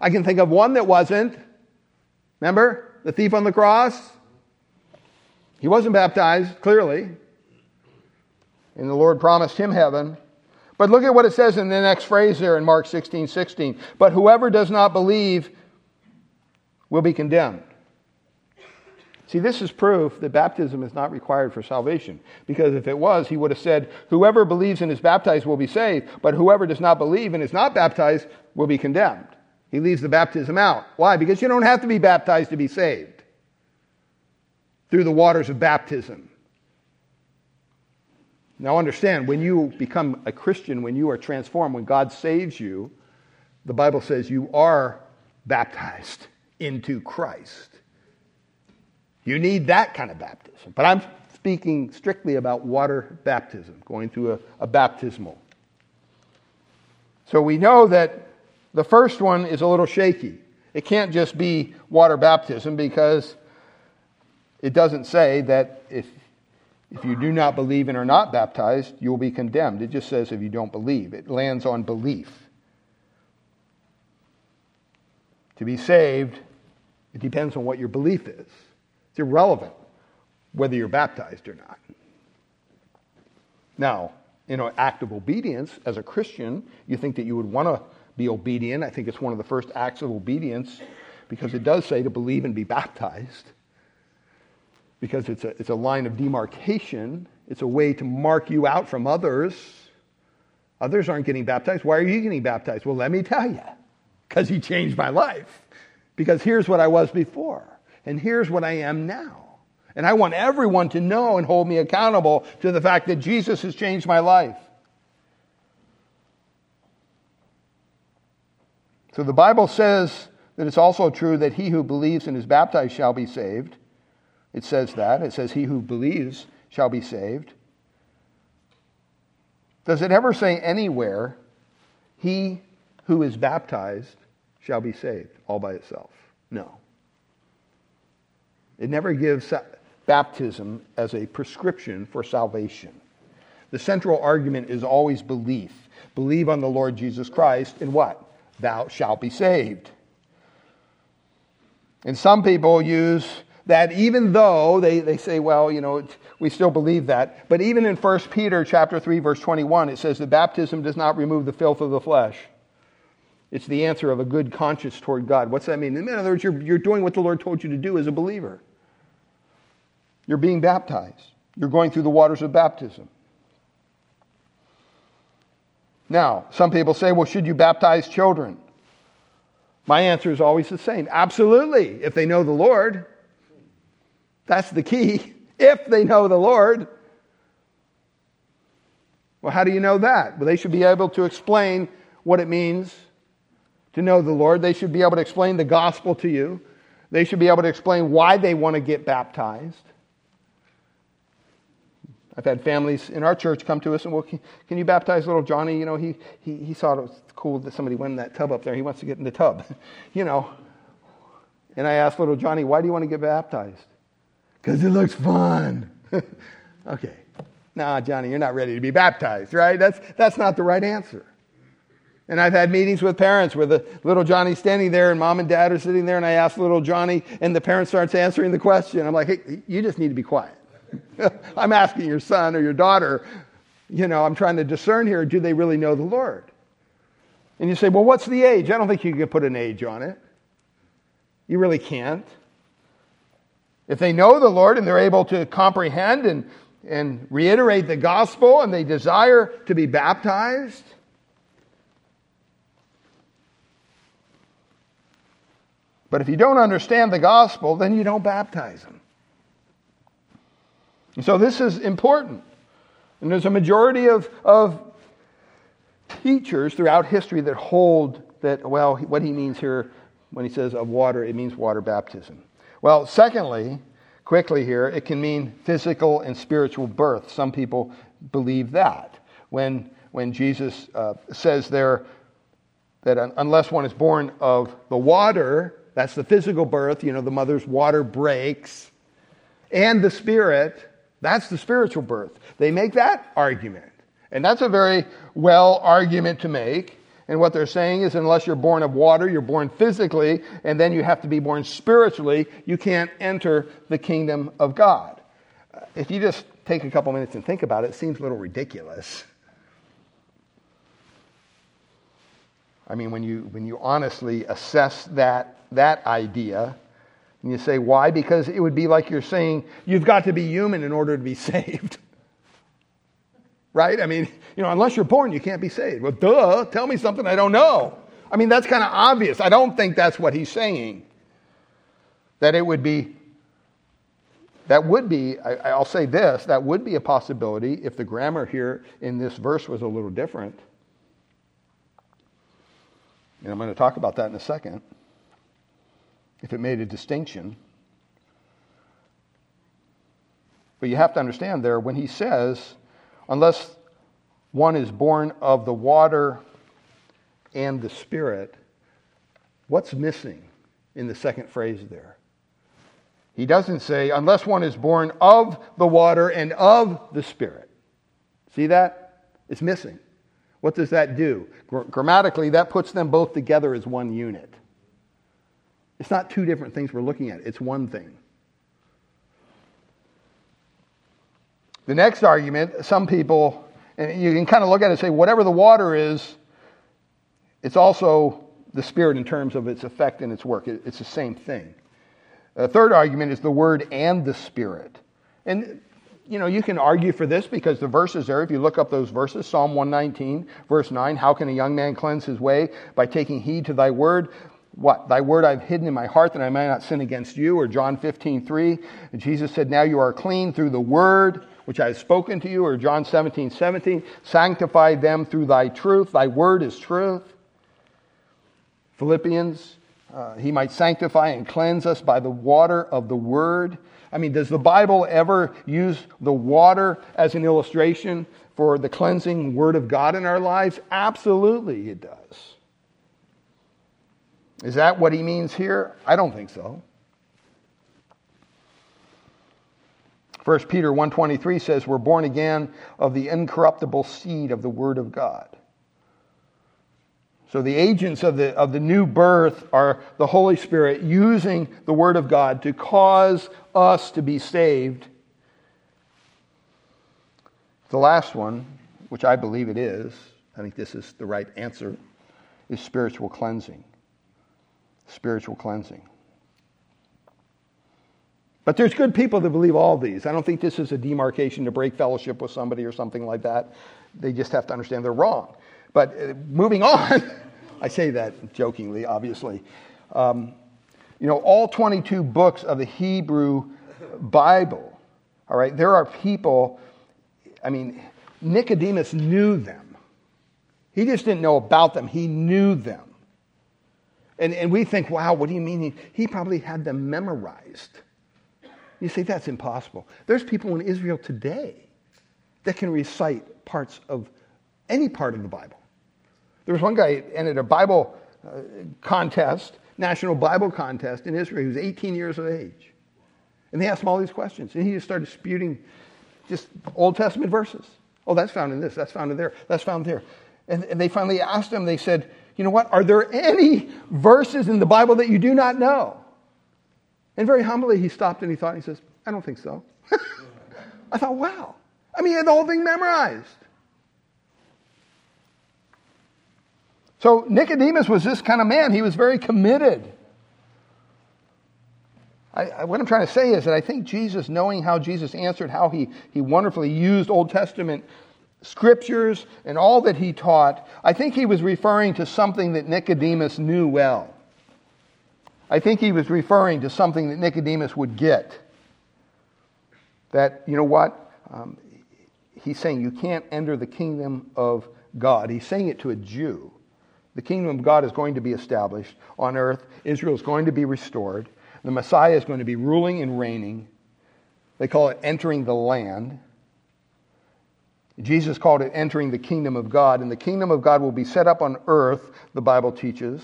I can think of one that wasn't. Remember? The thief on the cross? He wasn't baptized, clearly. And the Lord promised him heaven. But look at what it says in the next phrase there in Mark 16 16. But whoever does not believe will be condemned. See, this is proof that baptism is not required for salvation. Because if it was, he would have said, Whoever believes and is baptized will be saved, but whoever does not believe and is not baptized will be condemned. He leaves the baptism out. Why? Because you don't have to be baptized to be saved through the waters of baptism. Now, understand, when you become a Christian, when you are transformed, when God saves you, the Bible says you are baptized into Christ. You need that kind of baptism. But I'm speaking strictly about water baptism, going through a, a baptismal. So we know that the first one is a little shaky. It can't just be water baptism because it doesn't say that if, if you do not believe and are not baptized, you will be condemned. It just says if you don't believe. It lands on belief. To be saved, it depends on what your belief is. It's irrelevant whether you're baptized or not. Now, in an act of obedience, as a Christian, you think that you would want to be obedient. I think it's one of the first acts of obedience because it does say to believe and be baptized. Because it's a, it's a line of demarcation, it's a way to mark you out from others. Others aren't getting baptized. Why are you getting baptized? Well, let me tell you. Because he changed my life. Because here's what I was before and here's what I am now. And I want everyone to know and hold me accountable to the fact that Jesus has changed my life. So the Bible says that it's also true that he who believes and is baptized shall be saved. It says that. It says, He who believes shall be saved. Does it ever say anywhere, He who is baptized shall be saved all by itself? No. It never gives baptism as a prescription for salvation. The central argument is always belief. Believe on the Lord Jesus Christ, and what? Thou shalt be saved. And some people use that even though they, they say, well, you know, we still believe that, but even in 1 Peter chapter 3, verse 21, it says that baptism does not remove the filth of the flesh. It's the answer of a good conscience toward God. What's that mean? In other words, you're, you're doing what the Lord told you to do as a believer. You're being baptized. You're going through the waters of baptism. Now, some people say, well, should you baptize children? My answer is always the same. Absolutely, if they know the Lord. That's the key. If they know the Lord. Well, how do you know that? Well, they should be able to explain what it means to know the Lord. They should be able to explain the gospel to you. They should be able to explain why they want to get baptized. I've had families in our church come to us and, well, can, can you baptize little Johnny? You know, he, he, he thought it was cool that somebody went in that tub up there. He wants to get in the tub, you know. And I asked little Johnny, why do you want to get baptized? Because it looks fun. okay. Nah, Johnny, you're not ready to be baptized, right? That's, that's not the right answer. And I've had meetings with parents where the little Johnny's standing there and mom and dad are sitting there, and I ask little Johnny, and the parent starts answering the question. I'm like, hey, you just need to be quiet. I'm asking your son or your daughter, you know, I'm trying to discern here, do they really know the Lord? And you say, well, what's the age? I don't think you can put an age on it. You really can't. If they know the Lord and they're able to comprehend and, and reiterate the gospel and they desire to be baptized, But if you don't understand the gospel, then you don't baptize them. And so this is important. And there's a majority of, of teachers throughout history that hold that, well, what he means here when he says of water, it means water baptism. Well, secondly, quickly here, it can mean physical and spiritual birth. Some people believe that. When, when Jesus uh, says there that unless one is born of the water, that's the physical birth, you know, the mother's water breaks, and the spirit, that's the spiritual birth. They make that argument. And that's a very well argument to make. And what they're saying is, unless you're born of water, you're born physically, and then you have to be born spiritually, you can't enter the kingdom of God. If you just take a couple minutes and think about it, it seems a little ridiculous. I mean, when you, when you honestly assess that, that idea, and you say, why? Because it would be like you're saying, you've got to be human in order to be saved right? I mean, you know, unless you're born, you can't be saved. Well, duh, tell me something I don't know. I mean, that's kind of obvious. I don't think that's what he's saying. That it would be, that would be, I, will say this, that would be a possibility if the grammar here in this verse was a little different. And I'm going to talk about that in a second. If it made a distinction. But you have to understand there, when he says, unless one is born of the water and the Spirit, what's missing in the second phrase there? He doesn't say, unless one is born of the water and of the Spirit. See that? It's missing. What does that do? grammatically, that puts them both together as one unit. It's not two different things we're looking at, it's one thing. The next argument, some people, and you can kind of look at it and say, whatever the water is, it's also the Spirit in terms of its effect and its work. It's the same thing. The third argument is the Word and the Spirit. And, you know, you can argue for this because the verses there, if you look up those verses, Psalm 119, verse 9, how can a young man cleanse his way? By taking heed to thy word. What? Thy word I've hidden in my heart that I may not sin against you. Or John 15, 3, Jesus said, now you are clean through the word which I have spoken to you, or John 17, 17, sanctify them through thy truth. Thy word is truth. Philippians, uh, he might sanctify and cleanse us by the water of the word. I mean, does the Bible ever use the water as an illustration for the cleansing word of God in our lives? Absolutely, it does. Is that what he means here? I don't think so. 1 Peter 1:23 says we're born again of the incorruptible seed of the word of God. So the agents of the, of the new birth are the Holy Spirit using the Word of God to cause us to be saved. The last one, which I believe it is, I think this is the right answer, is spiritual cleansing. Spiritual cleansing. But there's good people that believe all these. I don't think this is a demarcation to break fellowship with somebody or something like that. They just have to understand they're wrong. But uh, moving on, I say that jokingly, obviously. Um, you know, all 22 books of the Hebrew Bible, all right, there are people, I mean, Nicodemus knew them. He just didn't know about them, he knew them. And, and we think, wow, what do you mean? He, he probably had them memorized. You say, that's impossible. There's people in Israel today that can recite parts of any part of the Bible. There was one guy entered a Bible uh, contest, national Bible contest in Israel. He was 18 years of age. And they asked him all these questions. And he just started spewing just Old Testament verses. Oh, that's found in this, that's found in there, that's found there. And, and they finally asked him, they said, you know what? Are there any verses in the Bible that you do not know? And very humbly, he stopped and he thought, and he says, I don't think so. I thought, wow. I mean, he had the whole thing memorized. So Nicodemus was this kind of man. He was very committed. I, I, what I'm trying to say is that I think Jesus, knowing how Jesus answered, how he, he wonderfully used Old Testament scriptures and all that he taught, I think he was referring to something that Nicodemus knew well. I think he was referring to something that Nicodemus would get. That, you know what? Um, he's saying you can't enter the kingdom of God. He's saying it to a Jew. The kingdom of God is going to be established on earth, Israel is going to be restored. The Messiah is going to be ruling and reigning. They call it entering the land. Jesus called it entering the kingdom of God, and the kingdom of God will be set up on earth, the Bible teaches.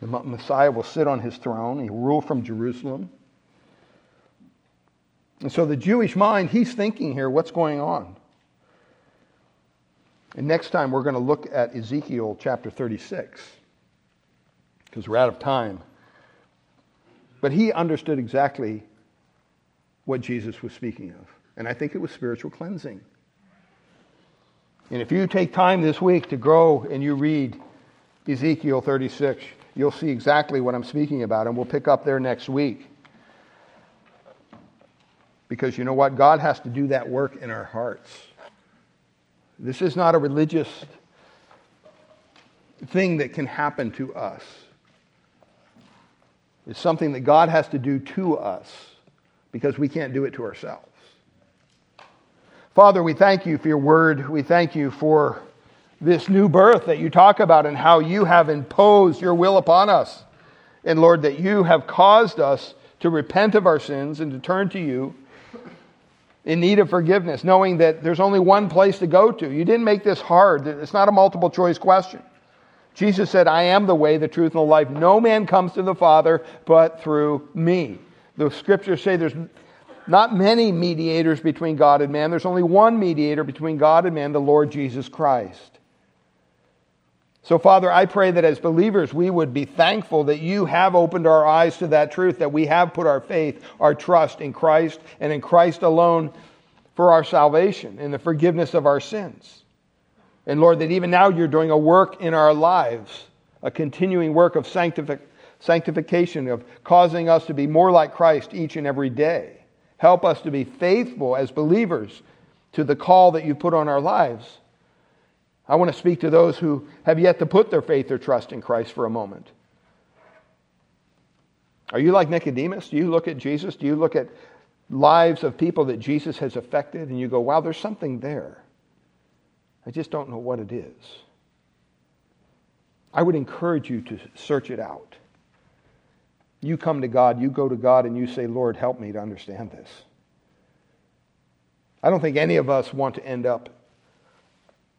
The Messiah will sit on his throne, he will rule from Jerusalem. And so the Jewish mind, he's thinking here, what's going on? And next time we're going to look at Ezekiel chapter 36, because we're out of time. But he understood exactly what Jesus was speaking of. And I think it was spiritual cleansing. And if you take time this week to grow and you read Ezekiel 36, you'll see exactly what I'm speaking about. And we'll pick up there next week. Because you know what? God has to do that work in our hearts. This is not a religious thing that can happen to us. It's something that God has to do to us because we can't do it to ourselves. Father, we thank you for your word. We thank you for this new birth that you talk about and how you have imposed your will upon us. And Lord, that you have caused us to repent of our sins and to turn to you in need of forgiveness, knowing that there's only one place to go to. You didn't make this hard. It's not a multiple choice question. Jesus said, I am the way, the truth, and the life. No man comes to the Father but through me. The scriptures say there's not many mediators between God and man. There's only one mediator between God and man, the Lord Jesus Christ. So, Father, I pray that as believers, we would be thankful that you have opened our eyes to that truth, that we have put our faith, our trust in Christ and in Christ alone for our salvation and the forgiveness of our sins. And Lord, that even now you're doing a work in our lives, a continuing work of sanctification, of causing us to be more like Christ each and every day. Help us to be faithful as believers to the call that you put on our lives. I want to speak to those who have yet to put their faith or trust in Christ for a moment. Are you like Nicodemus? Do you look at Jesus? Do you look at lives of people that Jesus has affected and you go, wow, there's something there? I just don't know what it is. I would encourage you to search it out. You come to God, you go to God, and you say, Lord, help me to understand this. I don't think any of us want to end up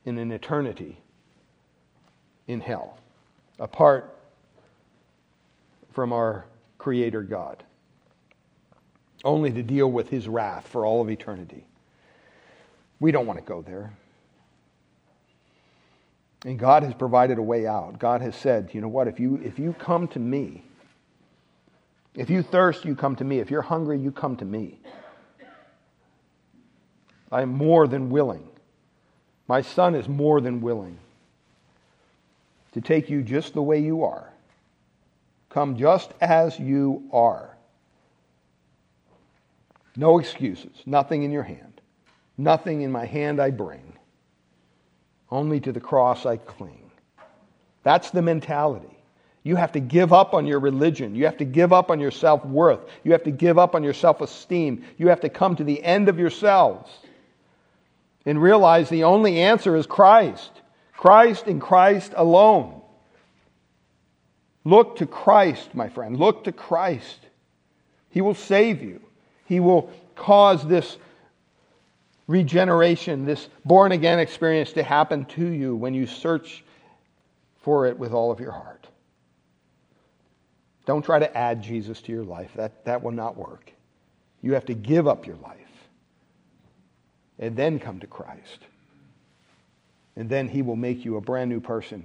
in an eternity in hell, apart from our Creator God, only to deal with His wrath for all of eternity. We don't want to go there. And God has provided a way out. God has said, you know what, if you, if you come to me, if you thirst, you come to me. If you're hungry, you come to me. I am more than willing. My son is more than willing to take you just the way you are. Come just as you are. No excuses, nothing in your hand. Nothing in my hand I bring. Only to the cross I cling. That's the mentality. You have to give up on your religion. You have to give up on your self worth. You have to give up on your self esteem. You have to come to the end of yourselves and realize the only answer is Christ. Christ and Christ alone. Look to Christ, my friend. Look to Christ. He will save you. He will cause this regeneration, this born again experience to happen to you when you search for it with all of your heart. Don't try to add Jesus to your life. That, that will not work. You have to give up your life and then come to Christ. And then He will make you a brand new person.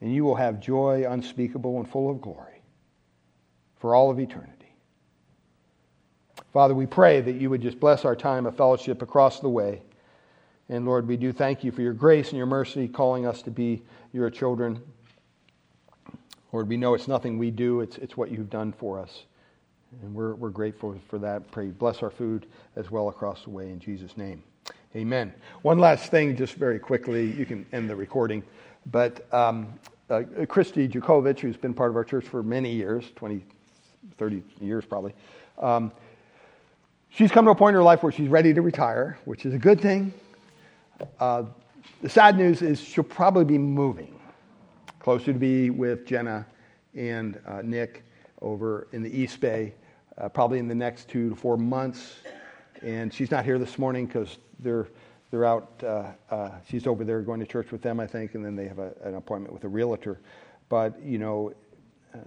And you will have joy unspeakable and full of glory for all of eternity. Father, we pray that you would just bless our time of fellowship across the way. And Lord, we do thank you for your grace and your mercy calling us to be your children. Lord, we know it's nothing we do, it's, it's what you've done for us. And we're, we're grateful for that. Pray, bless our food as well across the way in Jesus' name. Amen. One last thing, just very quickly. You can end the recording. But um, uh, Christy Jukovich, who's been part of our church for many years 20, 30 years probably um, she's come to a point in her life where she's ready to retire, which is a good thing. Uh, the sad news is she'll probably be moving closer to be with Jenna and uh, Nick over in the East Bay uh, probably in the next two to four months. And she's not here this morning because they're, they're out. Uh, uh, she's over there going to church with them, I think, and then they have a, an appointment with a realtor. But, you know, uh,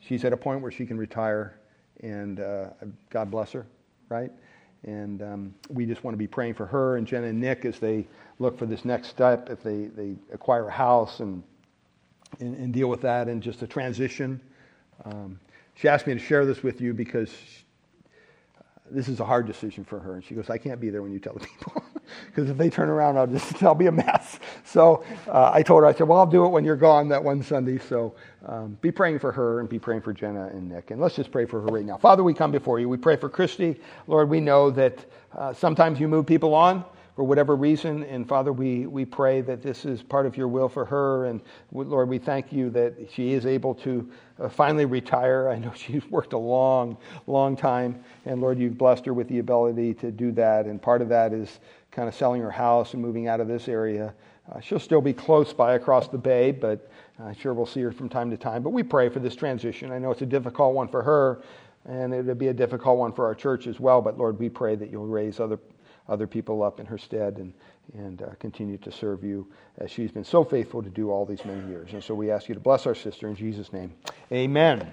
she's at a point where she can retire, and uh, God bless her, right? And um, we just want to be praying for her and Jen and Nick as they look for this next step, if they, they acquire a house and, and, and deal with that and just a transition. Um, she asked me to share this with you because this is a hard decision for her. And she goes, I can't be there when you tell the people. Because if they turn around, I'll just, I'll be a mess. So uh, I told her, I said, well, I'll do it when you're gone that one Sunday. So um, be praying for her and be praying for Jenna and Nick. And let's just pray for her right now. Father, we come before you. We pray for Christy. Lord, we know that uh, sometimes you move people on for whatever reason. And Father, we, we pray that this is part of your will for her. And Lord, we thank you that she is able to uh, finally retire. I know she's worked a long, long time. And Lord, you've blessed her with the ability to do that. And part of that is kind of selling her house and moving out of this area. Uh, she'll still be close by across the bay, but I'm sure we'll see her from time to time. But we pray for this transition. I know it's a difficult one for her, and it would be a difficult one for our church as well. But Lord, we pray that you'll raise other other people up in her stead and, and uh, continue to serve you as she's been so faithful to do all these many years. And so we ask you to bless our sister in Jesus' name. Amen.